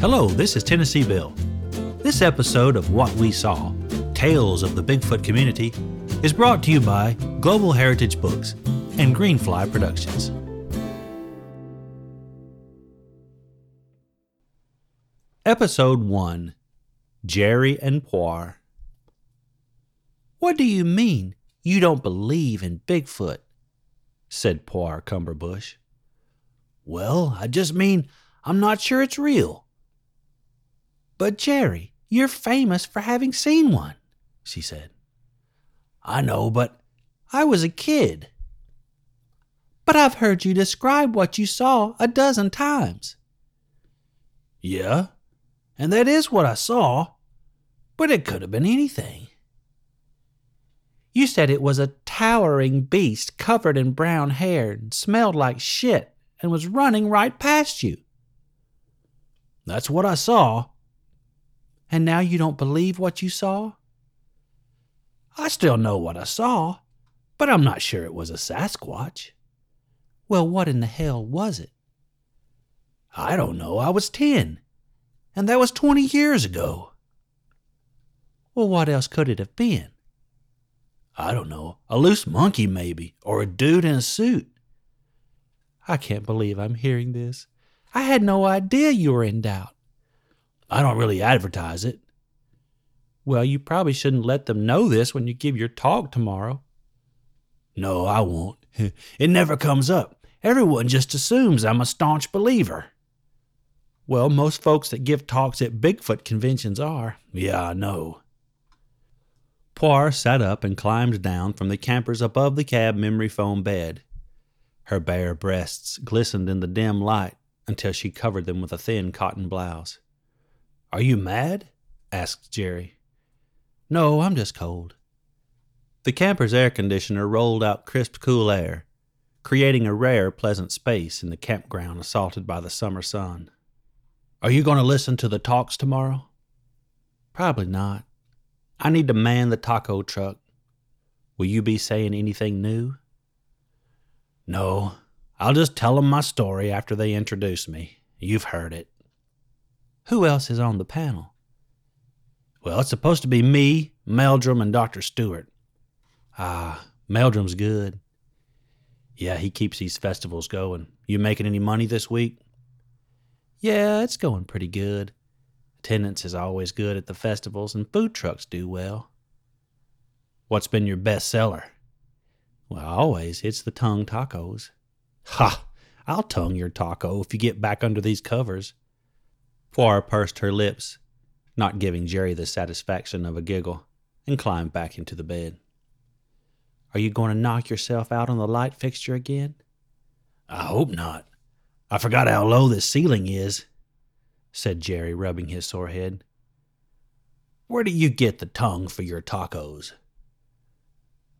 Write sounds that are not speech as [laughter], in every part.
Hello, this is Tennessee Bill. This episode of What We Saw Tales of the Bigfoot Community is brought to you by Global Heritage Books and Greenfly Productions. Episode 1 Jerry and Poire. What do you mean you don't believe in Bigfoot? said Poire Cumberbush. Well, I just mean I'm not sure it's real. But Jerry, you're famous for having seen one, she said. I know, but I was a kid. But I've heard you describe what you saw a dozen times. Yeah, and that is what I saw, but it could have been anything. You said it was a towering beast covered in brown hair and smelled like shit and was running right past you. That's what I saw. And now you don't believe what you saw? I still know what I saw, but I'm not sure it was a Sasquatch. Well, what in the hell was it? I don't know. I was 10. And that was 20 years ago. Well, what else could it have been? I don't know. A loose monkey, maybe, or a dude in a suit. I can't believe I'm hearing this. I had no idea you were in doubt. I don't really advertise it. Well, you probably shouldn't let them know this when you give your talk tomorrow. No, I won't. [laughs] It never comes up. Everyone just assumes I'm a staunch believer. Well, most folks that give talks at Bigfoot conventions are. Yeah, I know. Poire sat up and climbed down from the campers above the cab memory foam bed. Her bare breasts glistened in the dim light until she covered them with a thin cotton blouse. Are you mad? asked Jerry. No, I'm just cold. The camper's air conditioner rolled out crisp, cool air, creating a rare, pleasant space in the campground assaulted by the summer sun. Are you going to listen to the talks tomorrow? Probably not. I need to man the taco truck. Will you be saying anything new? No, I'll just tell them my story after they introduce me. You've heard it. Who else is on the panel? Well, it's supposed to be me, Meldrum, and Dr. Stewart. Ah, Meldrum's good. Yeah, he keeps these festivals going. You making any money this week? Yeah, it's going pretty good. Attendance is always good at the festivals, and food trucks do well. What's been your best seller? Well, always, it's the tongue tacos. Ha! I'll tongue your taco if you get back under these covers. Poire pursed her lips, not giving Jerry the satisfaction of a giggle, and climbed back into the bed. Are you going to knock yourself out on the light fixture again? I hope not. I forgot how low this ceiling is, said Jerry, rubbing his sore head. Where do you get the tongue for your tacos?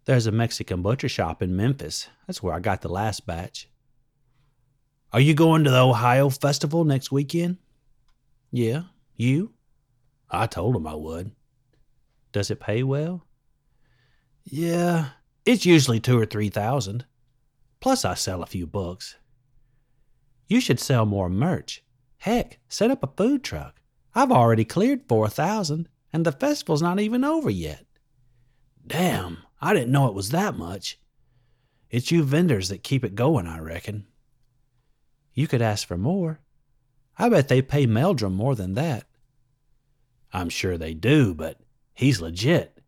There's a Mexican butcher shop in Memphis. That's where I got the last batch. Are you going to the Ohio Festival next weekend? Yeah, you? I told him I would. Does it pay well? Yeah, it's usually two or three thousand. Plus, I sell a few books. You should sell more merch. Heck, set up a food truck. I've already cleared four thousand, and the festival's not even over yet. Damn, I didn't know it was that much. It's you vendors that keep it going, I reckon. You could ask for more. I bet they pay Meldrum more than that. I'm sure they do, but he's legit.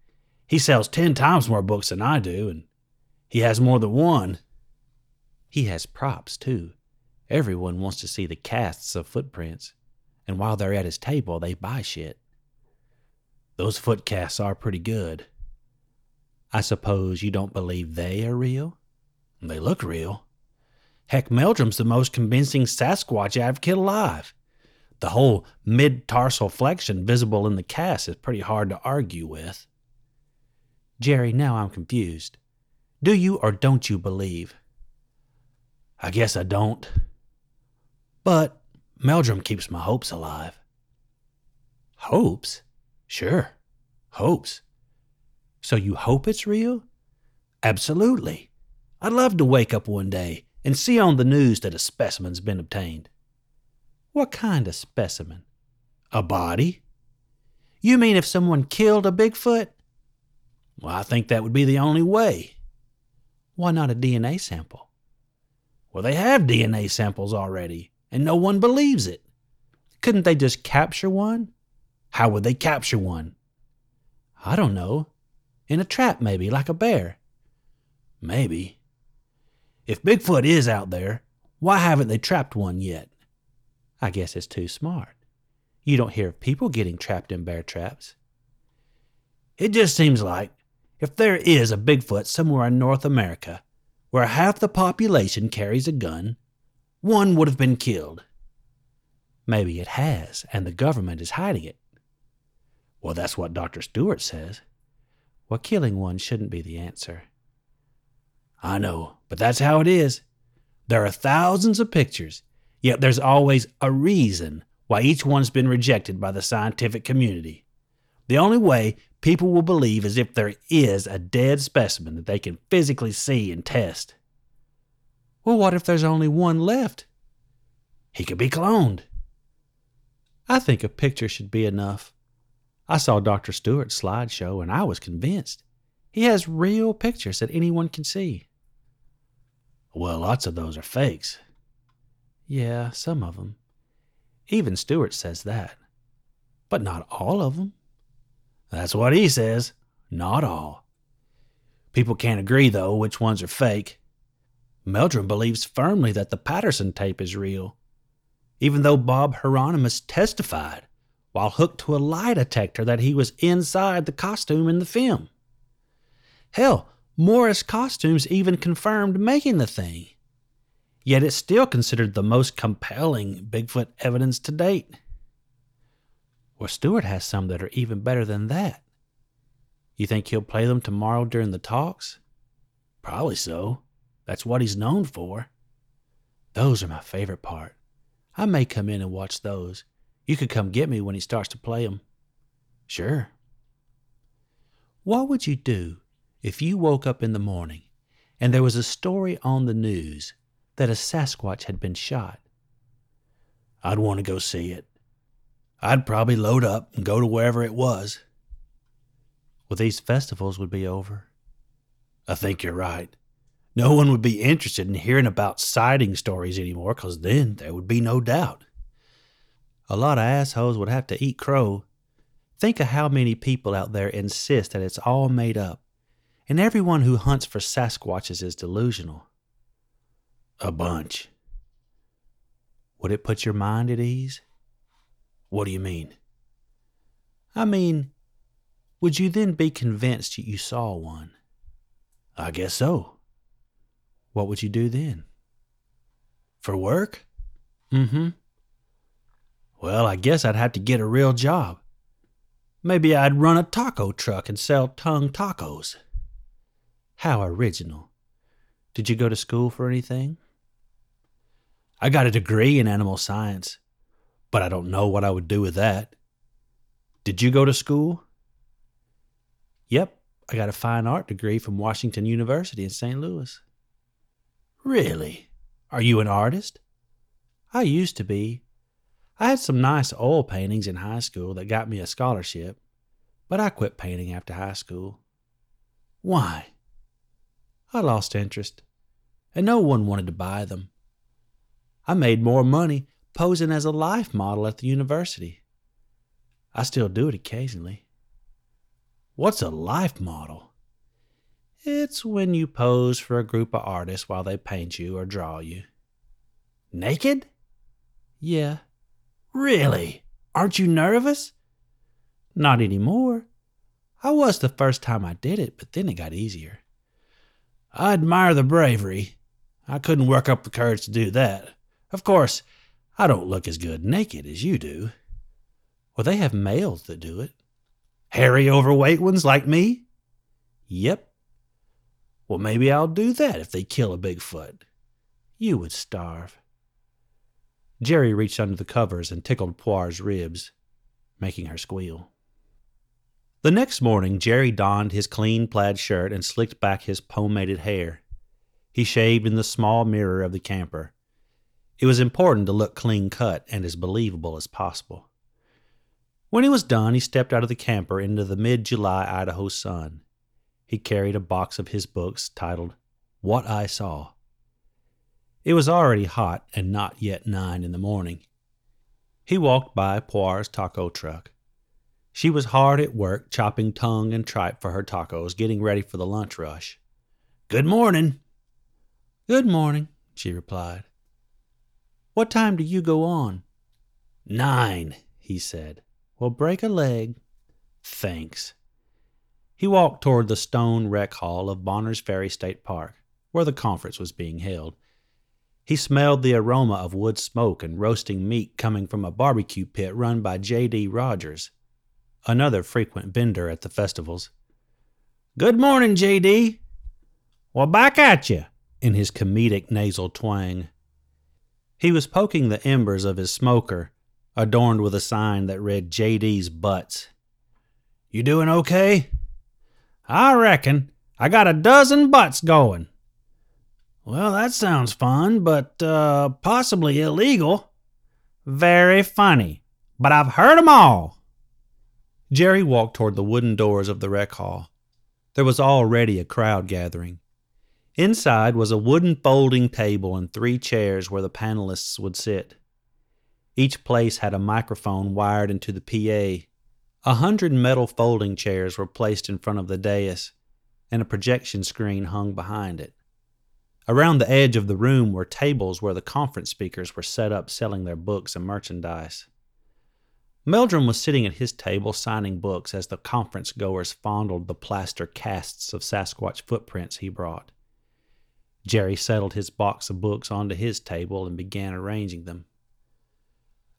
He sells ten times more books than I do, and he has more than one. He has props, too. Everyone wants to see the casts of footprints, and while they're at his table, they buy shit. Those foot casts are pretty good. I suppose you don't believe they are real? They look real. Heck, Meldrum's the most convincing Sasquatch advocate alive. The whole mid tarsal flexion visible in the cast is pretty hard to argue with. Jerry, now I'm confused. Do you or don't you believe? I guess I don't. But Meldrum keeps my hopes alive. Hopes? Sure, hopes. So you hope it's real? Absolutely. I'd love to wake up one day and see on the news that a specimen's been obtained. What kind of specimen? A body? You mean if someone killed a Bigfoot? Well, I think that would be the only way. Why not a DNA sample? Well, they have DNA samples already, and no one believes it. Couldn't they just capture one? How would they capture one? I don't know. In a trap, maybe, like a bear. Maybe. If Bigfoot is out there, why haven't they trapped one yet? I guess it's too smart. You don't hear of people getting trapped in bear traps. It just seems like if there is a Bigfoot somewhere in North America where half the population carries a gun, one would have been killed. Maybe it has, and the government is hiding it. Well, that's what Dr. Stewart says. Well, killing one shouldn't be the answer. I know, but that's how it is. There are thousands of pictures, yet there's always a reason why each one's been rejected by the scientific community. The only way people will believe is if there is a dead specimen that they can physically see and test. Well, what if there's only one left? He could be cloned. I think a picture should be enough. I saw Dr. Stewart's slideshow and I was convinced. He has real pictures that anyone can see. Well, lots of those are fakes. Yeah, some of them. Even Stewart says that. But not all of them. That's what he says. Not all. People can't agree, though, which ones are fake. Meldrum believes firmly that the Patterson tape is real, even though Bob Heironimus testified while hooked to a lie detector that he was inside the costume in the film. Hell, Morris Costumes even confirmed making the thing. Yet it's still considered the most compelling Bigfoot evidence to date. Well, Stewart has some that are even better than that. You think he'll play them tomorrow during the talks? Probably so. That's what he's known for. Those are my favorite part. I may come in and watch those. You could come get me when he starts to play them. Sure. What would you do if you woke up in the morning and there was a story on the news that a Sasquatch had been shot? I'd want to go see it. I'd probably load up and go to wherever it was. Well, these festivals would be over. I think you're right. No one would be interested in hearing about sighting stories anymore because then there would be no doubt. A lot of assholes would have to eat crow. Think of how many people out there insist that it's all made up, and everyone who hunts for Sasquatches is delusional. A bunch. Would it put your mind at ease? What do you mean? I mean, would you then be convinced you saw one? I guess so. What would you do then? For work? Mm hmm. Well, I guess I'd have to get a real job. Maybe I'd run a taco truck and sell tongue tacos. How original. Did you go to school for anything? I got a degree in animal science, but I don't know what I would do with that. Did you go to school? Yep, I got a fine art degree from Washington University in St. Louis. Really? Are you an artist? I used to be. I had some nice oil paintings in high school that got me a scholarship, but I quit painting after high school. Why? I lost interest, and no one wanted to buy them. I made more money posing as a life model at the university. I still do it occasionally. What's a life model? It's when you pose for a group of artists while they paint you or draw you. Naked? Yeah. Really? Aren't you nervous? Not anymore. I was the first time I did it, but then it got easier. I admire the bravery. I couldn't work up the courage to do that. Of course, I don't look as good naked as you do. Well, they have males that do it. Hairy, overweight ones like me? Yep. Well, maybe I'll do that if they kill a Bigfoot. You would starve. Jerry reached under the covers and tickled Poire's ribs, making her squeal. The next morning, Jerry donned his clean plaid shirt and slicked back his pomaded hair. He shaved in the small mirror of the camper. It was important to look clean cut and as believable as possible. When he was done, he stepped out of the camper into the mid July Idaho sun. He carried a box of his books titled What I Saw. It was already hot and not yet nine in the morning. He walked by Poire's taco truck. She was hard at work chopping tongue and tripe for her tacos, getting ready for the lunch rush. Good morning. Good morning, she replied. What time do you go on? Nine, he said. Well, break a leg. Thanks. He walked toward the stone rec hall of Bonner's Ferry State Park, where the conference was being held. He smelled the aroma of wood smoke and roasting meat coming from a barbecue pit run by J.D. Rogers, another frequent vendor at the festivals. Good morning, J.D. Well, back at you, in his comedic nasal twang. He was poking the embers of his smoker, adorned with a sign that read J.D.'s Butts. You doing okay? I reckon. I got a dozen butts going. Well, that sounds fun, but uh, possibly illegal. Very funny, but I've heard 'em all. Jerry walked toward the wooden doors of the rec hall. There was already a crowd gathering. Inside was a wooden folding table and three chairs where the panelists would sit. Each place had a microphone wired into the PA. A hundred metal folding chairs were placed in front of the dais, and a projection screen hung behind it. Around the edge of the room were tables where the conference speakers were set up selling their books and merchandise. Meldrum was sitting at his table signing books as the conference goers fondled the plaster casts of Sasquatch footprints he brought. Jerry settled his box of books onto his table and began arranging them.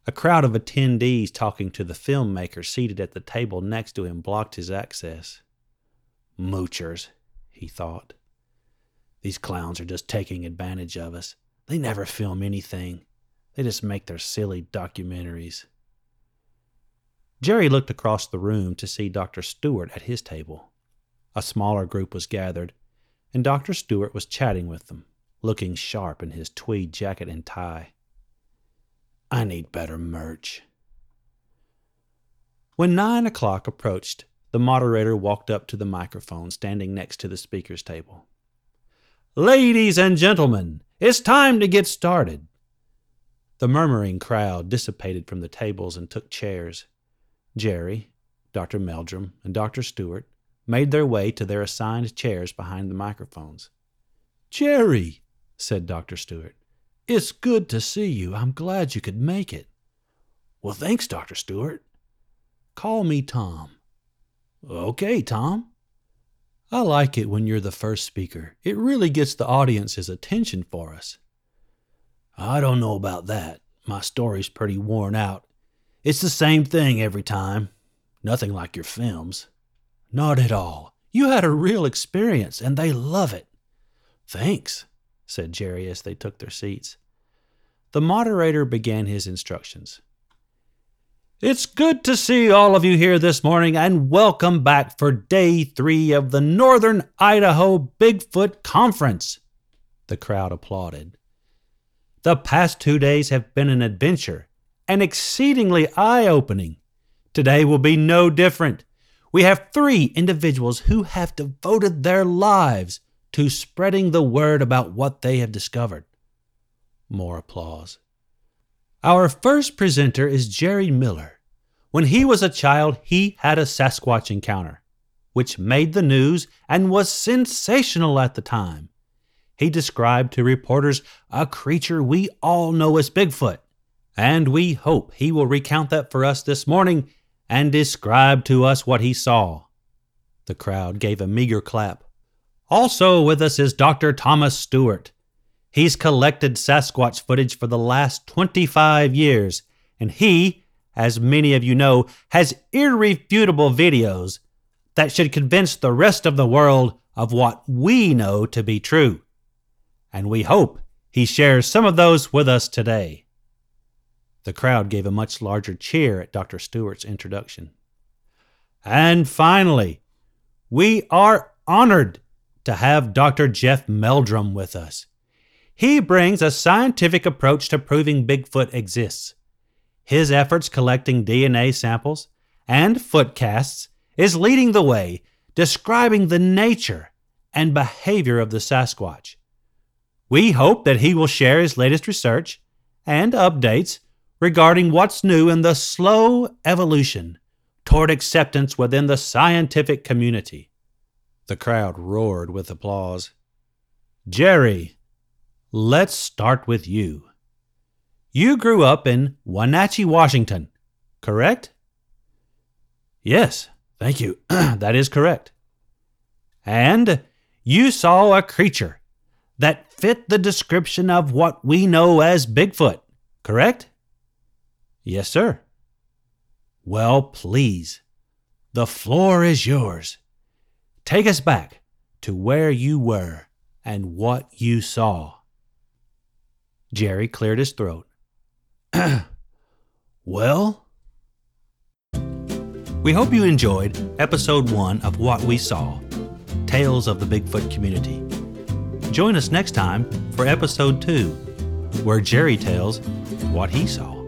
A crowd of attendees talking to the filmmaker seated at the table next to him blocked his access. Moochers, he thought. These clowns are just taking advantage of us. They never film anything. They just make their silly documentaries. Jerry looked across the room to see Dr. Stewart at his table. A smaller group was gathered, and Dr. Stewart was chatting with them, looking sharp in his tweed jacket and tie. I need better merch. When nine o'clock approached, the moderator walked up to the microphone standing next to the speaker's table. Ladies and gentlemen, it's time to get started. The murmuring crowd dissipated from the tables and took chairs. Jerry, Dr. Meldrum, and Dr. Stewart made their way to their assigned chairs behind the microphones. Jerry, said Dr. Stewart, it's good to see you. I'm glad you could make it. Well, thanks, Dr. Stewart. Call me Tom. Okay, Tom. I like it when you're the first speaker. It really gets the audience's attention for us. I don't know about that. My story's pretty worn out. It's the same thing every time. Nothing like your films. Not at all. You had a real experience, and they love it. Thanks, said Jerry as they took their seats. The moderator began his instructions. It's good to see all of you here this morning and welcome back for day three of the Northern Idaho Bigfoot Conference. The crowd applauded. The past two days have been an adventure and exceedingly eye opening. Today will be no different. We have three individuals who have devoted their lives to spreading the word about what they have discovered. More applause. Our first presenter is Jerry Miller. When he was a child, he had a Sasquatch encounter, which made the news and was sensational at the time. He described to reporters a creature we all know as Bigfoot, and we hope he will recount that for us this morning and describe to us what he saw. The crowd gave a meager clap. Also with us is Dr. Thomas Stewart. He's collected Sasquatch footage for the last 25 years, and he, as many of you know, has irrefutable videos that should convince the rest of the world of what we know to be true. And we hope he shares some of those with us today. The crowd gave a much larger cheer at Dr. Stewart's introduction. And finally, we are honored to have Dr. Jeff Meldrum with us. He brings a scientific approach to proving Bigfoot exists. His efforts collecting DNA samples and Footcasts is leading the way, describing the nature and behavior of the Sasquatch. We hope that he will share his latest research and updates regarding what's new in the slow evolution toward acceptance within the scientific community. The crowd roared with applause. Jerry, let's start with you. You grew up in Wenatchee, Washington, correct? Yes, thank you. [clears throat] that is correct. And you saw a creature that fit the description of what we know as Bigfoot, correct? Yes, sir. Well, please, the floor is yours. Take us back to where you were and what you saw. Jerry cleared his throat. [clears throat] well, we hope you enjoyed episode one of What We Saw Tales of the Bigfoot Community. Join us next time for episode two, where Jerry tells what he saw.